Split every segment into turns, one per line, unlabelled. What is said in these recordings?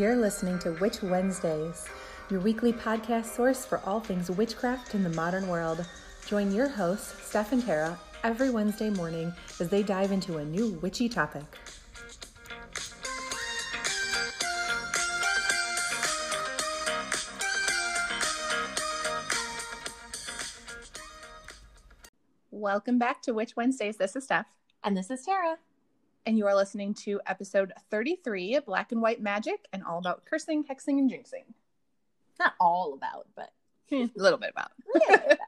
You're listening to Witch Wednesdays, your weekly podcast source for all things witchcraft in the modern world. Join your hosts, Steph and Tara, every Wednesday morning as they dive into a new witchy topic.
Welcome back to Witch Wednesdays. This is Steph.
And this is Tara.
And you are listening to episode 33 of Black and White Magic and all about cursing, hexing, and jinxing.
Not all about, but
a little bit about.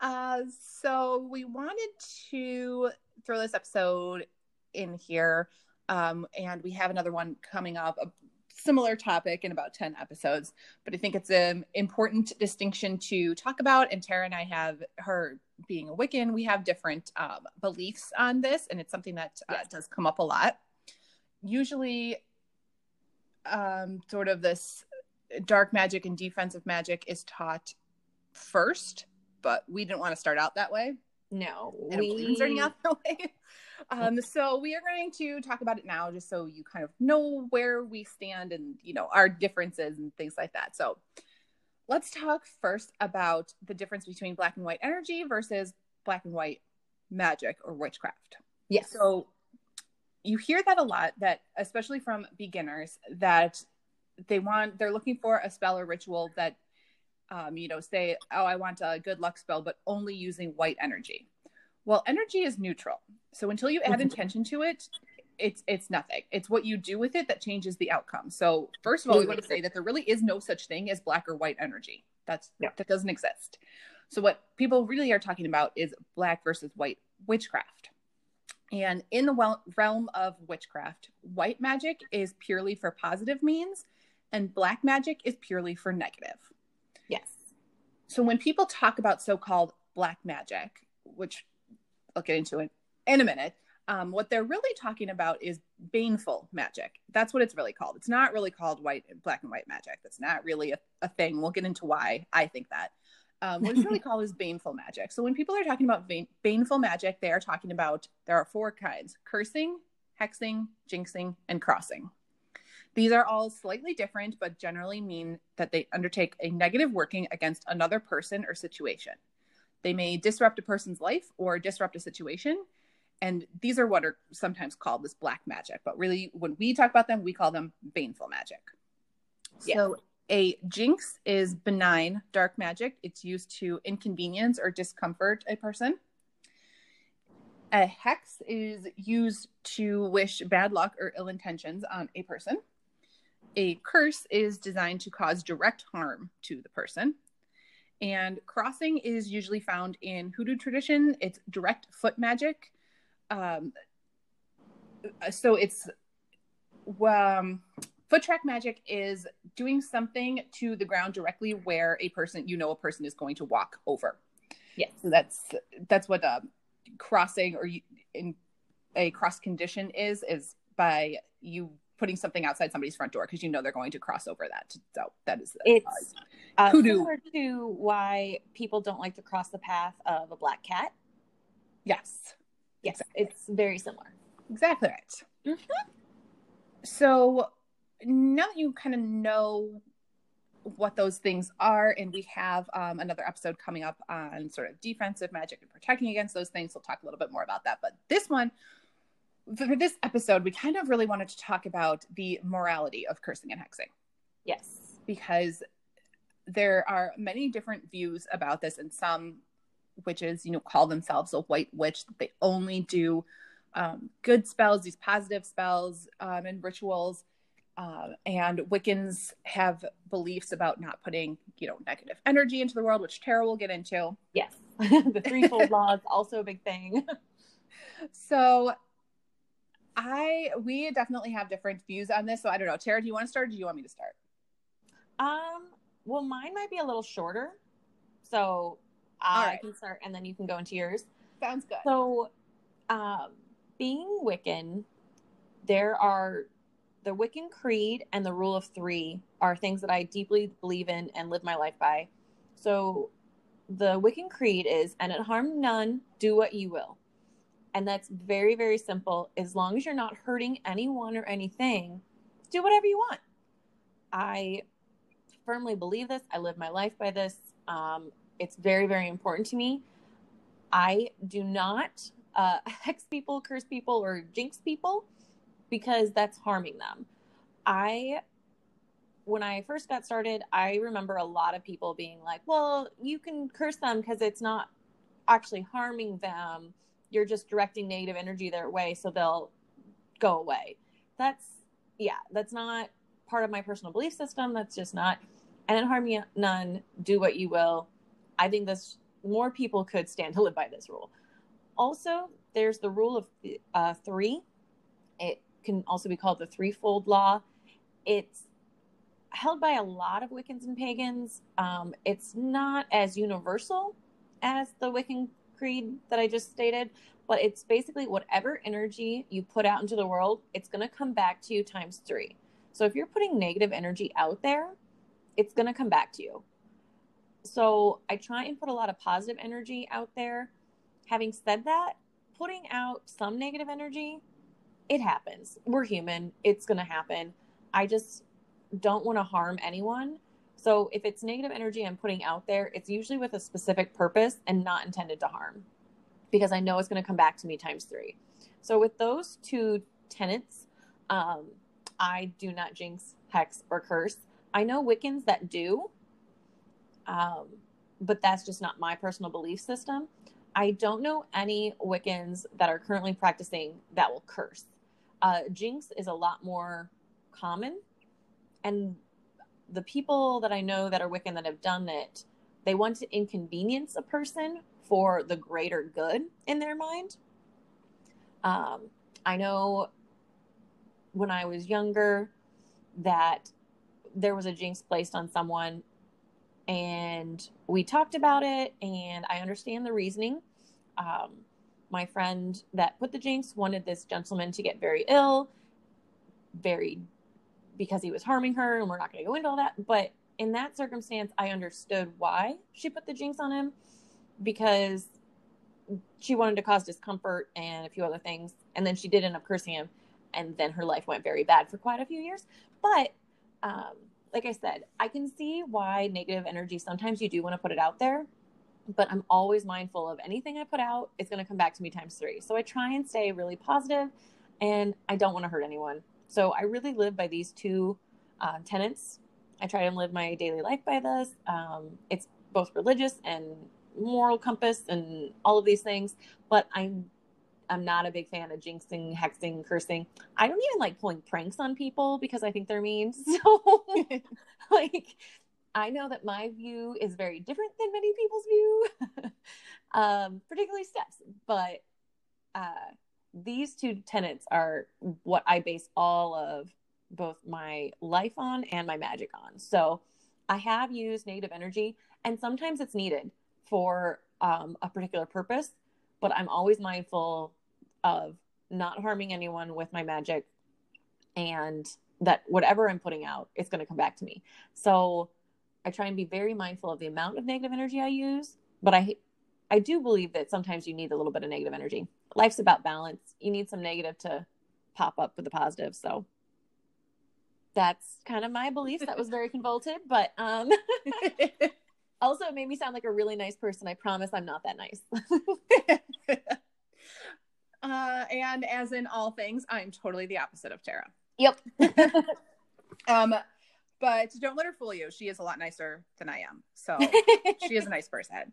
uh, so we wanted to throw this episode in here. Um, and we have another one coming up, a similar topic in about 10 episodes. But I think it's an important distinction to talk about. And Tara and I have her being a Wiccan, we have different um, beliefs on this, and it's something that uh,
Yes.
does come up a lot. Usually, um, sort of this dark magic and defensive magic is taught first, but we didn't want to start out that way.
no.
Believe starting out that way. Um, so we are going to talk about it now, just so you kind of know where we stand and you know our differences and things like that. So let's talk first about the difference between black and white energy versus black and white magic or witchcraft.
Yes.
So you hear that a lot that especially from beginners that they want they're looking for a spell or ritual that um, you know say oh I want a good luck spell but only using white energy. Well, energy is neutral. So until you add
Mhm.
intention to it, it's it's nothing. It's what you do with it that changes the outcome. So first of all, we want to say that there really is no such thing as black or white energy. That's
No.
that doesn't exist. So what people really are talking about is black versus white witchcraft. And in the realm of witchcraft, white magic is purely for positive means, and black magic is purely for negative.
yes.
So when people talk about so-called black magic, which I'll get into it in a minute, um, what they're really talking about is baneful magic. That's what it's really called. It's not really called white, black and white magic. That's not really a, a thing. We'll get into why I think that. Um, what it's really called is baneful magic. So when people are talking about ban- baneful magic, they are talking about there are four kinds: cursing, hexing, jinxing, and crossing. These are all slightly different, but generally mean that they undertake a negative working against another person or situation. They may disrupt a person's life or disrupt a situation. And these are what are sometimes called this black magic. But really, when we talk about them, we call them baneful magic.
Yes.
So, a jinx is benign dark magic. It's used to inconvenience or discomfort a person. A hex is used to wish bad luck or ill intentions on a person. A curse is designed to cause direct harm to the person. And crossing is usually found in hoodoo tradition. It's direct foot magic. Um, so it's um, foot track magic is doing something to the ground directly where a person you know a person is going to walk over.
Yes.
So that's that's what uh, crossing or you, in a cross condition is is by you putting something outside somebody's front door because you know they're going to cross over that. So that is
It's uh,
Hoodoo.
similar to why people don't like to cross the path of a black cat.
yes,
Yes,
Exactly.
it's very similar.
exactly right.
Mhm.
So now that you kind of know what those things are, and we have um, another episode coming up on sort of defensive magic and protecting against those things, we'll talk a little bit more about that. But this one, for this episode, we kind of really wanted to talk about the morality of cursing and hexing
Yes.
because there are many different views about this and some witches you know call themselves a white witch they only do um, good spells these positive spells um, and rituals uh, and wiccans have beliefs about not putting you know negative energy into the world which tara will get into
Yes. the threefold law is also a big thing.
so i we definitely have different views on this so i don't know tara do you want to start or do you want me to start
Um, well, mine might be a little shorter. So
All
I can start and then you can go into yours.
sounds good
So, um, being Wiccan, there are the Wiccan creed and the rule of three are things that I deeply believe in and live my life by. So, the Wiccan creed is, and it harm none, do what you will. And that's very, very simple. As long as you're not hurting anyone or anything, do whatever you want. I firmly believe this. I live my life by this. Um, it's very, very important to me. I do not uh, hex people, curse people, or jinx people because that's harming them. I, when I first got started, I remember a lot of people being like, well, you can curse them because it's not actually harming them. You're just directing negative energy their way so they'll go away. That's, yeah, that's not part of my personal belief system. That's just not, and harm you none, do what you will. I think this more people could stand to live by this rule. Also, there's the rule of uh, three. It can also be called the threefold law. It's held by a lot of Wiccans and pagans. Um, it's not as universal as the Wiccan creed that I just stated, but it's basically whatever energy you put out into the world, it's going to come back to you times three. So if you're putting negative energy out there, it's going to come back to you. So I try and put a lot of positive energy out there. Having said that, putting out some negative energy, it happens. We're human. It's going to happen. I just don't want to harm anyone. So if it's negative energy I'm putting out there, it's usually with a specific purpose and not intended to harm because I know it's going to come back to me times three. So with those two tenets, um, I do not jinx, hex, or curse. I know Wiccans that do, um, but that's just not my personal belief system. I don't know any Wiccans that are currently practicing that will curse. Uh, jinx is a lot more common, and the people that I know that are Wiccan that have done it, they want to inconvenience a person for the greater good in their mind. Um, I know when I was younger that there was a jinx placed on someone and we talked about it and I understand the reasoning. Um, my friend that put the jinx wanted this gentleman to get very ill, very because he was harming her, and we're not going to go into all that. But in that circumstance, I understood why she put the jinx on him because she wanted to cause discomfort and a few other things. And then she did end up cursing him. And then her life went very bad for quite a few years. But um, like I said, I can see why negative energy sometimes you do want to put it out there, but I'm always mindful of anything I put out, it's going to come back to me times three. So I try and stay really positive and I don't want to hurt anyone. So I really live by these two uh, tenets. I try and live my daily life by this. Um, it's both religious and moral compass and all of these things, but I'm I'm not a big fan of jinxing, hexing, cursing. I don't even like pulling pranks on people because I think they're mean. So, like, I know that my view is very different than many people's view, um, particularly Steph's. But uh, these two tenets are what I base all of both my life on and my magic on. So, I have used negative energy, and sometimes it's needed for um, a particular purpose. But I'm always mindful of not harming anyone with my magic and that whatever I'm putting out, it's going to come back to me. So I try and be very mindful of the amount of negative energy I use, but I I do believe that sometimes you need a little bit of negative energy. Life's about balance. You need some negative to pop up with the positive. So that's kind of my belief. That was very convoluted, but um also it made me sound like a really nice person. I promise I'm not that nice.
Uh, and as in all things, I'm totally the opposite of Tara.
Yep.
um, but don't let her fool you. She is a lot nicer than I am. So she is a nice person.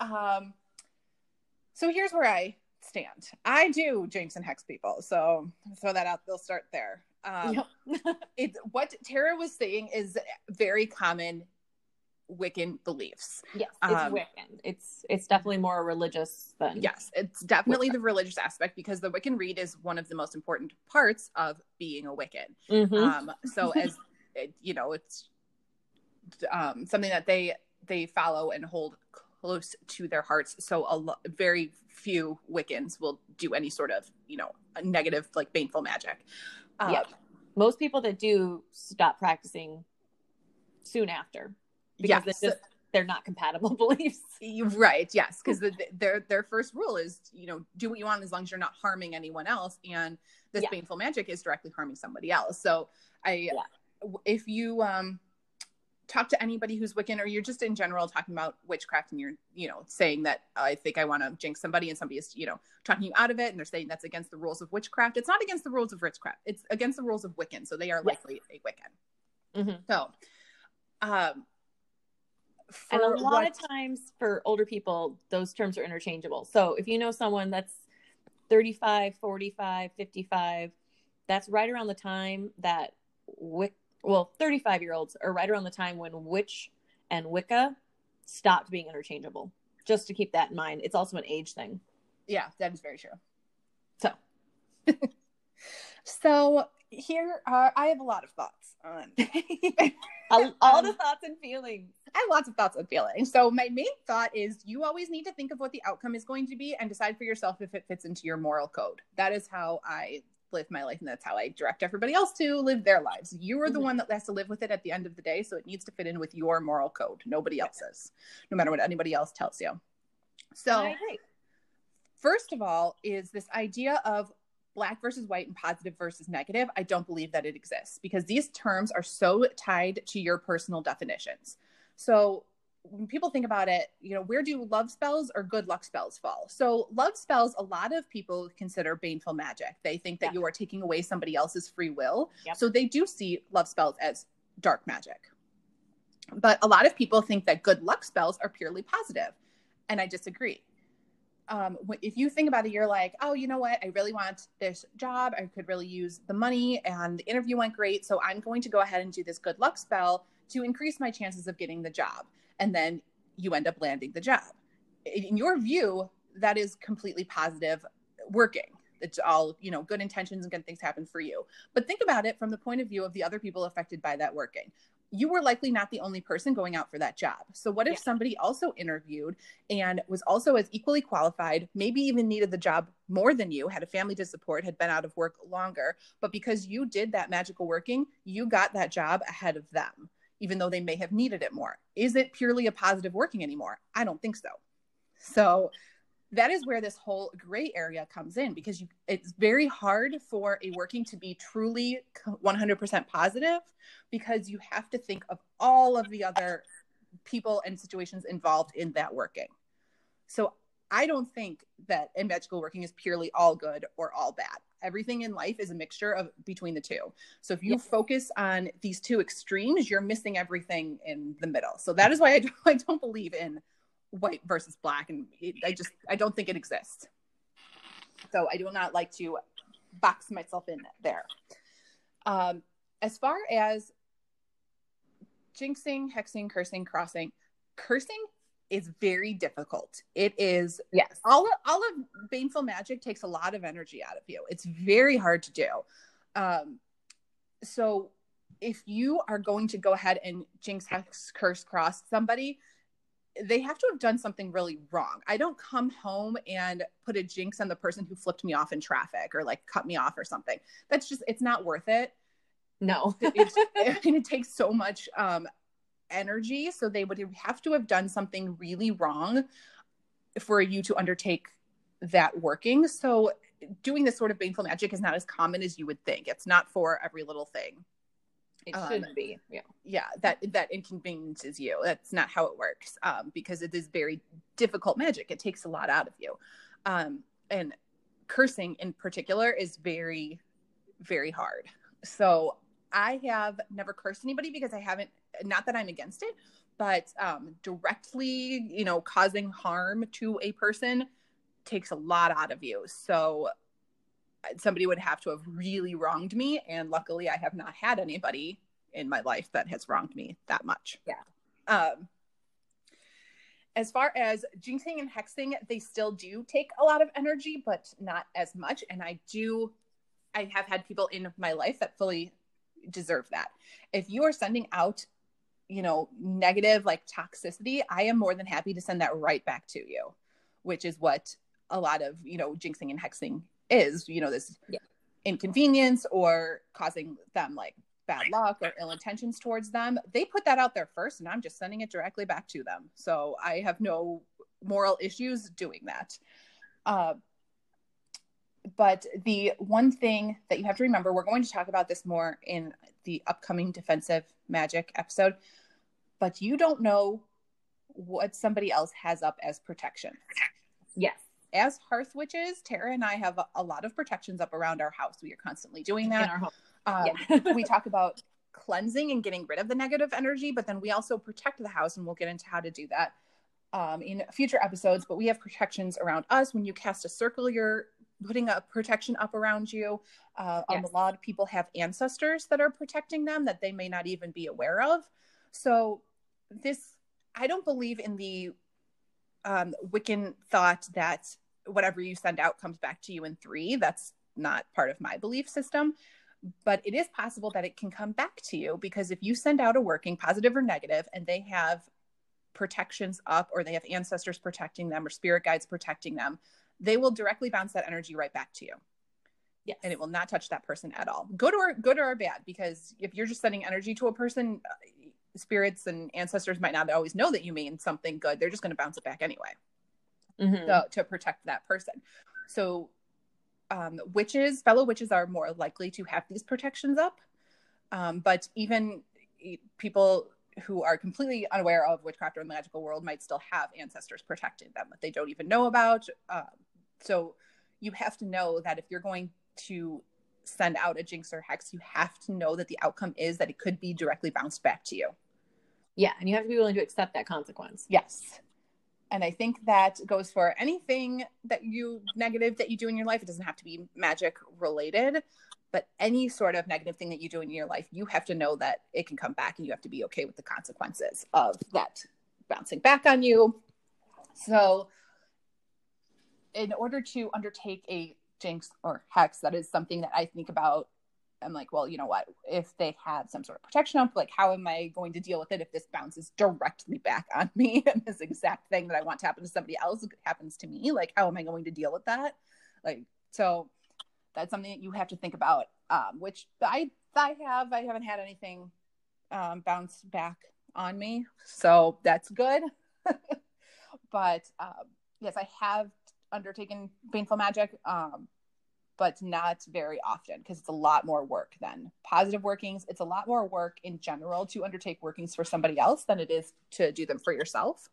Um, so here's where I stand. I do jinx and hex people. So throw that out. They'll start there. Um, yep. it's what Tara was saying is very common Wiccan beliefs.
Yes, it's um, Wiccan. It's it's definitely more religious than
yes, it's definitely Wiccan. the religious aspect because the Wiccan Rede is one of the most important parts of being a Wiccan. Mm-hmm. Um, so as you know, it's um, something that they they follow and hold close to their hearts. So a lo- very few Wiccans will do any sort of you know negative like baneful magic.
Um, yeah, most people that do stop practicing soon after because yes. they just they're not compatible beliefs.
Right. Yes, because the, their their first rule is you know do what you want as long as you're not harming anyone else, and this
Yeah.
baneful magic is directly harming somebody else. So I, if you um talk to anybody who's Wiccan or you're just in general talking about witchcraft and you're you know saying that I think I want to jinx somebody and somebody is you know talking you out of it and they're saying that's against the rules of witchcraft. It's not against the rules of witchcraft. It's against the rules of Wiccan. So they are
Yes.
likely a Wiccan.
Mhm.
So, um.
And a lot
what-
of times for older people, those terms are interchangeable. So if you know someone that's 35, 45, 55, that's right around the time that well, 35 year olds are right around the time when witch and Wicca stopped being interchangeable. Just to keep that in mind. It's also an age thing.
Yeah, that is very true.
So
So here are I have a lot of thoughts on
all, all
Um,
the thoughts and feelings.
I have lots of thoughts and feelings. So my main thought is you always need to think of what the outcome is going to be and decide for yourself if it fits into your moral code. That is how I live my life and that's how I direct everybody else to live their lives. You are the
Mhm.
one that has to live with it at the end of the day, so it needs to fit in with your moral code, nobody else's, no matter what anybody else tells you. So first of all is this idea of black versus white and positive versus negative i don't believe that it exists because these terms are so tied to your personal definitions so when people think about it you know where do love spells or good luck spells fall so love spells a lot of people consider baneful magic they think that
Yeah.
you are taking away somebody else's free will
Yep.
so they do see love spells as dark magic but a lot of people think that good luck spells are purely positive and i disagree um, if you think about it, you're like, oh, you know what? I really want this job. I could really use the money, and the interview went great. So I'm going to go ahead and do this good luck spell to increase my chances of getting the job. And then you end up landing the job. In your view, that is completely positive working. It's all, you know, good intentions and good things happen for you. But think about it from the point of view of the other people affected by that working. You were likely not the only person going out for that job. So, what if
Yeah.
somebody also interviewed and was also as equally qualified, maybe even needed the job more than you, had a family to support, had been out of work longer, but because you did that magical working, you got that job ahead of them, even though they may have needed it more. Is it purely a positive working anymore? I don't think so. So that is where this whole gray area comes in because you, it's very hard for a working to be truly 100% positive because you have to think of all of the other people and situations involved in that working. So I don't think that in magical working is purely all good or all bad. Everything in life is a mixture of between the two. So if you
Yeah.
focus on these two extremes, you're missing everything in the middle. So that is why I don't, I don't believe in white versus black, and it, I just I don't think it exists. So I do not like to box myself in there. Um, as far as jinxing, hexing, cursing, crossing, cursing is very difficult. It is
Yes.
all all of baneful magic takes a lot of energy out of you. It's very hard to do. Um, so if you are going to go ahead and jinx, hex, curse, cross somebody, they have to have done something really wrong. I don't come home and put a jinx on the person who flipped me off in traffic or like cut me off or something. That's just it's not worth it
No.
it's, and it takes so much um, energy. So they would have to have done something really wrong for you to undertake that working. So doing this sort of baneful magic is not as common as you would think. It's not for every little thing.
It
Um,
shouldn't be. Yeah.
Yeah, that that inconveniences you. That's not how it works. Um, because it is very difficult magic. It takes a lot out of you. Um, and cursing in particular is very, very hard. So I have never cursed anybody because I haven't. Not that I'm against it, but um, directly, you know, causing harm to a person takes a lot out of you. So somebody would have to have really wronged me, and luckily, I have not had anybody in my life that has wronged me that much.
Yeah.
Um, as far as jinxing and hexing, they still do take a lot of energy, but not as much. And I do, I have had people in my life that fully deserve that. If you are sending out, you know, negative like toxicity, I am more than happy to send that right back to you, which is what a lot of, you know, jinxing and hexing is, you know, this
Yeah.
inconvenience or causing them like bad luck or ill intentions towards them, they put that out there first, and I'm just sending it directly back to them. So I have no moral issues doing that. Uh, but the one thing that you have to remember, we're going to talk about this more in the upcoming defensive magic episode, but you don't know what somebody else has up as protection.
Yes.
As hearth witches, Tara and I have a, lot of protections up around our house. We are constantly doing that.
In our home.
Um,
Yeah.
we talk about cleansing and getting rid of the negative energy, but then we also protect the house, and we'll get into how to do that um, in future episodes. But we have protections around us. When you cast a circle, you're putting a protection up around you. Uh, um,
Yes.
A lot of people have ancestors that are protecting them that they may not even be aware of. So, this, I don't believe in the um, Wiccan thought that whatever you send out comes back to you in three. That's not part of my belief system but it is possible that it can come back to you because if you send out a working positive or negative and they have protections up or they have ancestors protecting them or spirit guides protecting them they will directly bounce that energy right back to you
Yes.
and it will not touch that person at all good or good or bad because if you're just sending energy to a person uh, spirits and ancestors might not always know that you mean something good they're just going to bounce it back anyway
Mhm.
so, to protect that person. So, um, witches, fellow witches, are more likely to have these protections up. Um, but even people who are completely unaware of witchcraft or the magical world might still have ancestors protecting them that they don't even know about. Um, so, you have to know that if you're going to send out a jinx or hex, you have to know that the outcome is that it could be directly bounced back to you.
Yeah. And you have to be willing to accept that consequence.
Yes. And I think that goes for anything that you negative that you do in your life. It doesn't have to be magic related, but any sort of negative thing that you do in your life, you have to know that it can come back and you have to be okay with the consequences of that bouncing back on you. So, in order to undertake a jinx or hex, that is something that I think about. I'm like, well, you know what? If they have some sort of protection up, like, how am I going to deal with it if this bounces directly back on me and this exact thing that I want to happen to somebody else happens to me? Like, how am I going to deal with that? Like, so that's something that you have to think about. Um, which I I have I haven't had anything um, bounce back on me, so that's good. but um, yes, I have undertaken baneful magic. Um, but not very often because it's a lot more work than positive workings. It's a lot more work in general to undertake workings for somebody else than it is to do them for yourself,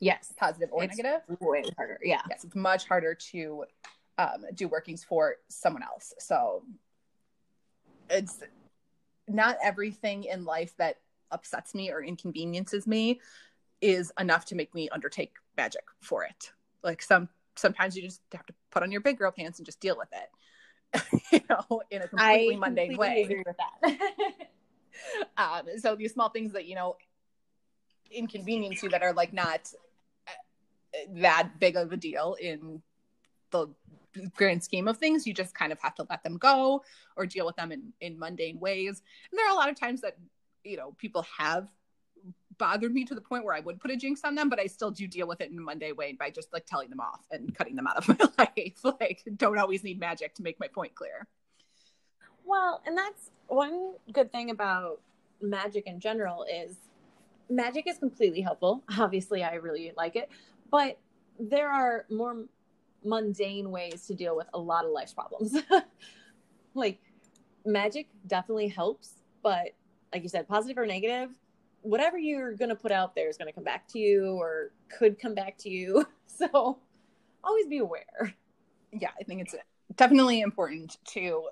Yes.
positive or
It's
negative.
Way harder. Yeah.
Yes, it's much harder to um, do workings for someone else. So it's not everything in life that upsets me or inconveniences me is enough to make me undertake magic for it. Like some sometimes you just have to put on your big girl pants and just deal with it. you know, in a completely
I
mundane
completely
way.
agree with that.
um, so these small things that you know inconvenience you that are like not uh, that big of a deal in the grand scheme of things you just kind of have to let them go or deal with them in in mundane ways and there are a lot of times that you know people have bothered me to the point where I would put a jinx on them, but I still do deal with it in a mundane way by just like telling them off and cutting them out of my life. Like, don't always need magic to make my point clear.
Well, and that's one good thing about magic in general is magic is completely helpful. Obviously, I really like it, but there are more mundane ways to deal with a lot of life's problems. like magic definitely helps, but like you said, positive or negative, whatever you're going to put out there is going to come back to you or could come back to you. So always be aware.
Yeah, I think it's definitely important to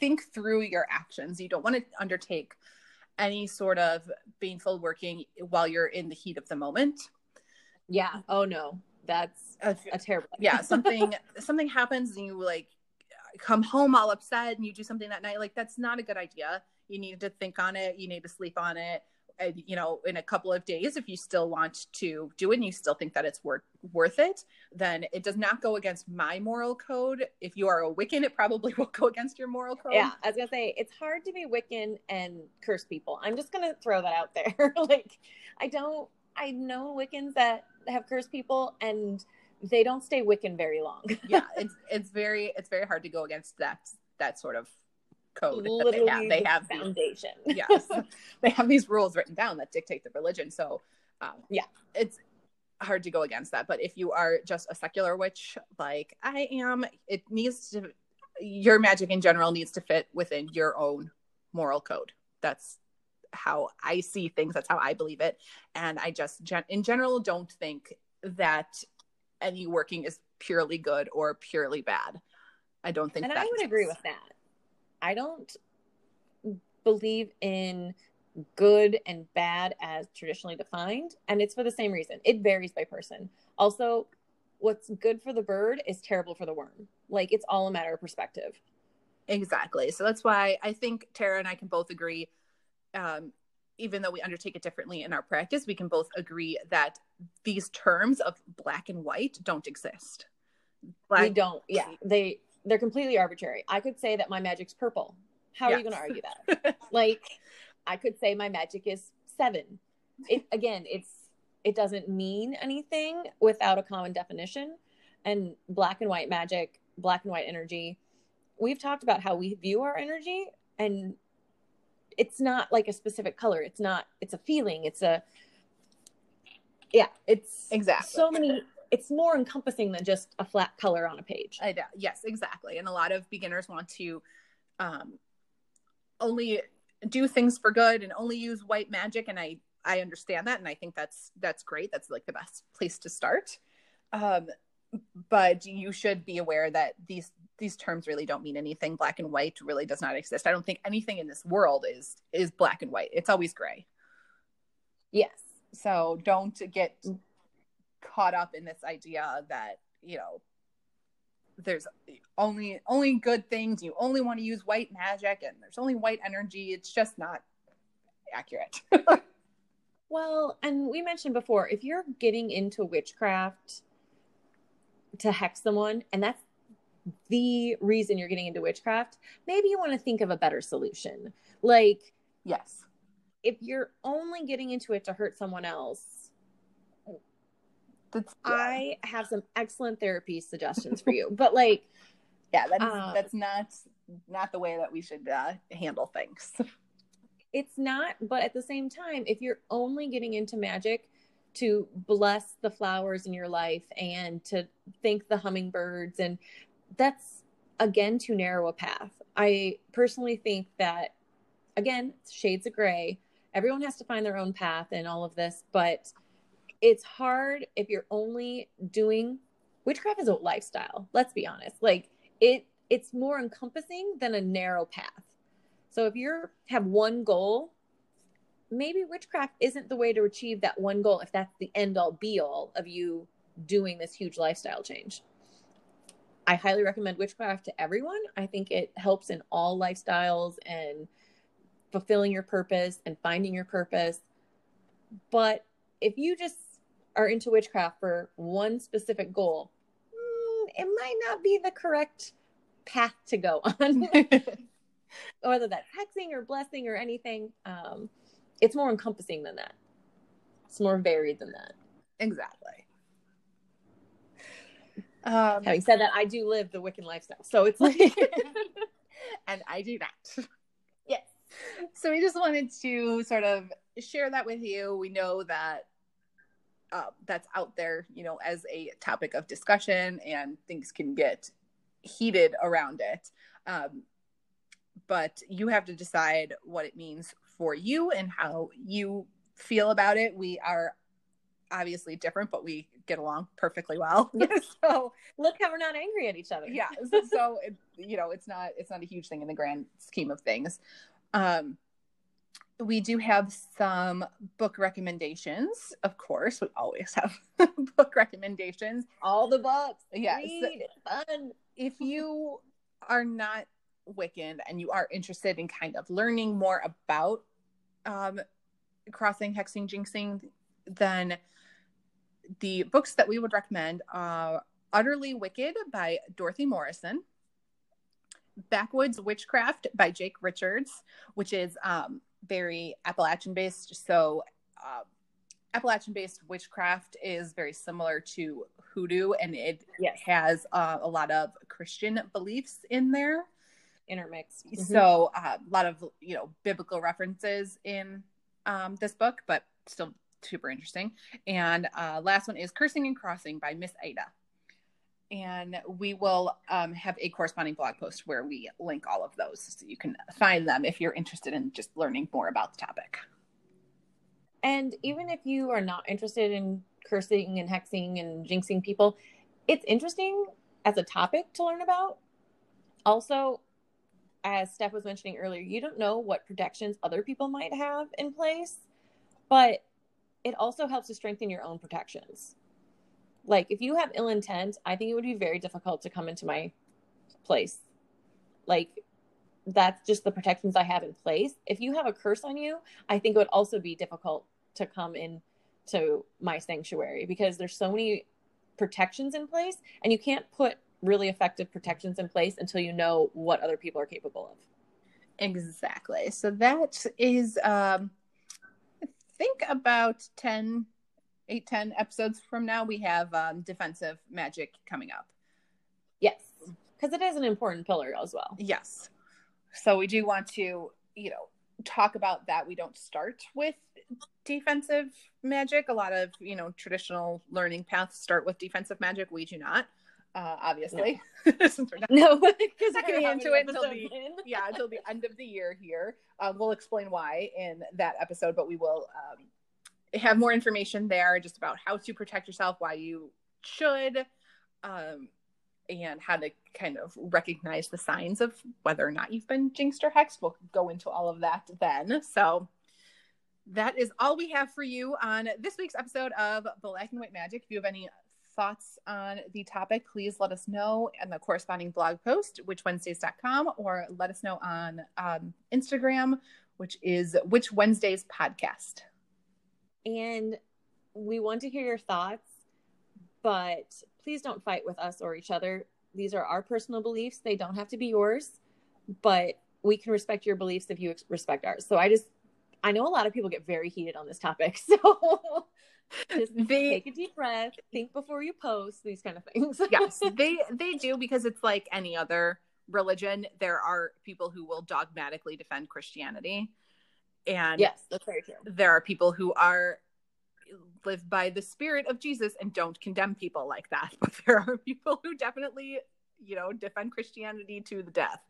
think through your actions. You don't want to undertake any sort of baneful working while you're in the heat of the moment.
Yeah. Oh no, that's
If-
a terrible.
yeah something something happens and you like come home all upset and you do something that night like that's not a good idea you need to think on it you need to sleep on it and you know in a couple of days if you still want to do it and you still think that it's worth worth it then it does not go against my moral code if you are a wiccan it probably will go against your moral code
Yeah, I was gonna say it's hard to be Wiccan and curse people. I'm just gonna throw that out there. like, I don't. I know Wiccans that have cursed people, and they don't stay Wiccan very long.
yeah it's it's very it's very hard to go against that that sort of code that they have. They
the
have these,
foundation.
yes, they have these rules written down that dictate the religion. So, um,
Yeah.
it's hard to go against that. But if you are just a secular witch, like I am, it needs to. Your magic in general needs to fit within your own moral code. That's how I see things. That's how I believe it. And I just, gen- in general, don't think that any working is purely good or purely bad. I don't think
and
that
I would agree with that. I don't believe in good and bad as traditionally defined, and it's for the same reason. It varies by person. Also, what's good for the bird is terrible for the worm. Like it's all a matter of perspective.
Exactly. So that's why I think Tara and I can both agree, um, even though we undertake it differently in our practice, we can both agree that these terms of black and white don't exist.
we don't. Yeah, they they're completely arbitrary. I could say that my magic's purple. How are you going to argue that? like, I could say my magic is seven. It again, it's it doesn't mean anything without a common definition. And black and white magic, black and white energy. We've talked about how we view our energy, and it's not like a specific color. It's not. It's a feeling. It's a yeah. It's
exactly.
so many. It's more encompassing than just a flat color on a page.
I know. Yes, exactly. And a lot of beginners want to um, only do things for good and only use white magic. And I I understand that, and I think that's that's great. That's like the best place to start. Um, but you should be aware that these these terms really don't mean anything. Black and white really does not exist. I don't think anything in this world is is black and white. It's always gray.
Yes.
So don't get caught up in this idea that, you know, there's only only good things. You only want to use white magic and there's only white energy. It's just not accurate.
Well, and we mentioned before, if you're getting into witchcraft to hex someone, and that's the reason you're getting into witchcraft, maybe you want to think of a better solution. Like,
yes.
if you're only getting into it to hurt someone else,
That's
I have some excellent therapy suggestions for you. But like,
yeah, that's
um,
that's not not the way that we should uh, handle things.
it's not, but at the same time, if you're only getting into magic to bless the flowers in your life and to thank the hummingbirds, and that's again too narrow a path. I personally think that, again, shades of gray. Everyone has to find their own path in all of this, but it's hard if you're only doing witchcraft is a lifestyle. Let's be honest. Like it, it's more encompassing than a narrow path. So if you have one goal, maybe witchcraft isn't the way to achieve that one goal if that's the end all be all of you doing this huge lifestyle change. I highly recommend witchcraft to everyone. I think it helps in all lifestyles and fulfilling your purpose and finding your purpose. But if you just are into witchcraft for one specific goal, mm, it might not be the correct path to go on. whether that's hexing or blessing or anything um, it's more encompassing than that it's more varied than that
exactly. Um,
having said that i do live the wiccan lifestyle so it's like
and I do that.
yes
so we just wanted to sort of share that with you. We know that uh, that's out there, you know, as a topic of discussion, and things can get heated around it. Um, but you have to decide what it means for you and how you feel about it. We are obviously different, but we get along perfectly well. so
look how we're not angry at each other
yeah so, so it, you know it's not it's not a huge thing in the grand scheme of things um we do have some book recommendations of course we always have book recommendations.
All the books.
Yes.
read. Fun.
If you are not wiccan and you are interested in kind of learning more about um crossing hexing jinxing then the books that we would recommend are utterly wicked by dorothy morrison backwoods witchcraft by jake richards which is um very appalachian based so uh, appalachian based witchcraft is very similar to hoodoo and it
Yes.
has uh, a lot of christian beliefs in there
intermixed. Mhm.
So uh, a lot of you know biblical references in um, this book, but still super interesting. And uh, last one is "Cursing and Crossing" by Miss Ada. And we will um, have a corresponding blog post where we link all of those so you can find them if you're interested in just learning more about the topic.
And even if you are not interested in cursing and hexing and jinxing people, it's interesting as a topic to learn about. Also, as Steph was mentioning earlier, you don't know what protections other people might have in place, but it also helps to strengthen your own protections. Like if you have ill intent, I think it would be very difficult to come into my place. Like that's just the protections I have in place. If you have a curse on you, I think it would also be difficult to come in to my sanctuary because there's so many protections in place and you can't put really effective protections in place until you know what other people are capable of.
Exactly. So that is um think about 10 8 10 episodes from now we have um defensive magic coming up.
Yes. Because it is an important pillar as well.
Yes. So we do want to, you know, talk about that. We don't start with defensive magic. A lot of, you know, traditional learning paths start with defensive magic. We do not, uh, obviously. Since we're not,
No, because
not getting into it until the yeah until the end of the year here. Um, we'll explain why in that episode, but we will um, have more information there just about how to protect yourself, why you should, um, and how to kind of recognize the signs of whether or not you've been jinxed or hexed. We'll go into all of that then. So that is all we have for you on this week's episode of Black and White Magic. If you have any thoughts on the topic, please let us know in the corresponding blog post, witchwednesdays.com, or let us know on um, Instagram, which is Witch Wednesdays Podcast.
And we want to hear your thoughts, but please don't fight with us or each other. These are our personal beliefs. They don't have to be yours, but we can respect your beliefs if you ex- respect ours. So I just, I know a lot of people get very heated on this topic. So just
They-
take a deep breath, think before you post, these kind of things.
yes, they they do because it's like any other religion. There are people who will dogmatically defend Christianity, and
yes, that's very true.
there are people who are live by the spirit of Jesus and don't condemn people like that. But there are people who definitely, you know, defend Christianity to the death.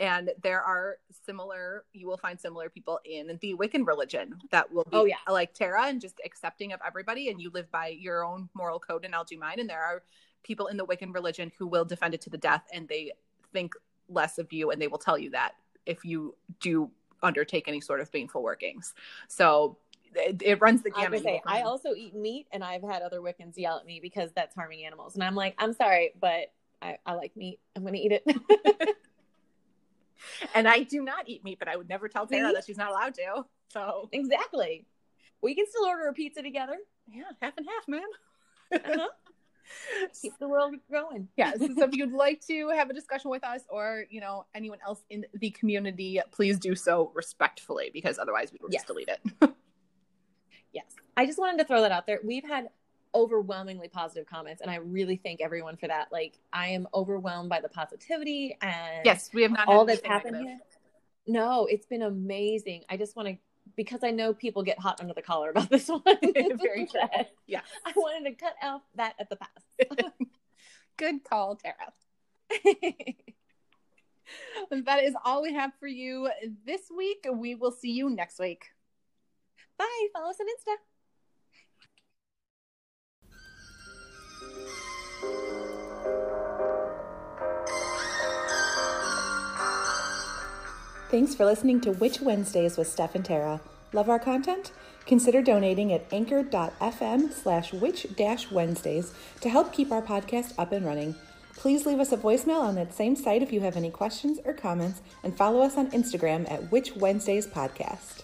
And there are similar, you will find similar people in the Wiccan religion that will be
Oh, yeah.
like Tara and just accepting of everybody. And you live by your own moral code, and I'll do mine. And there are people in the Wiccan religion who will defend it to the death and they think less of you and they will tell you that if you do undertake any sort of baneful workings. So it, it runs the gamut.
gonna say, I also eat meat, and I've had other Wiccans yell at me because that's harming animals, and I'm like, I'm sorry, but I, I like meat. I'm gonna eat it.
and I do not eat meat, but I would never tell Tara
See?
that she's not allowed to. So
exactly. We can still order a pizza together.
yeah, half and half, man.
Uh-huh. Keep the world going.
yes. So if you'd like to have a discussion with us or, you know, anyone else in the community, please do so respectfully because otherwise we will
Yes.
just delete it.
Yes. I just wanted to throw that out there. We've had overwhelmingly positive comments, and I really thank everyone for that. Like, I am overwhelmed by the positivity and
yes, we have not
all that's happened
negative.
here. No, it's been amazing. I just want to because I know people get hot under the collar about this one.
Very true. Yeah.
I wanted to cut off that at the pass.
Good call, Tara. That is all we have for you this week. We will see you next week.
Bye. Follow us on Insta.
Thanks for listening to Witch Wednesdays with Steph and Tara. Love our content? Consider donating at anchor.fm slash witch dash Wednesdays to help keep our podcast up and running. Please leave us a voicemail on that same site if you have any questions or comments, and follow us on Instagram at Witch Wednesdays Podcast.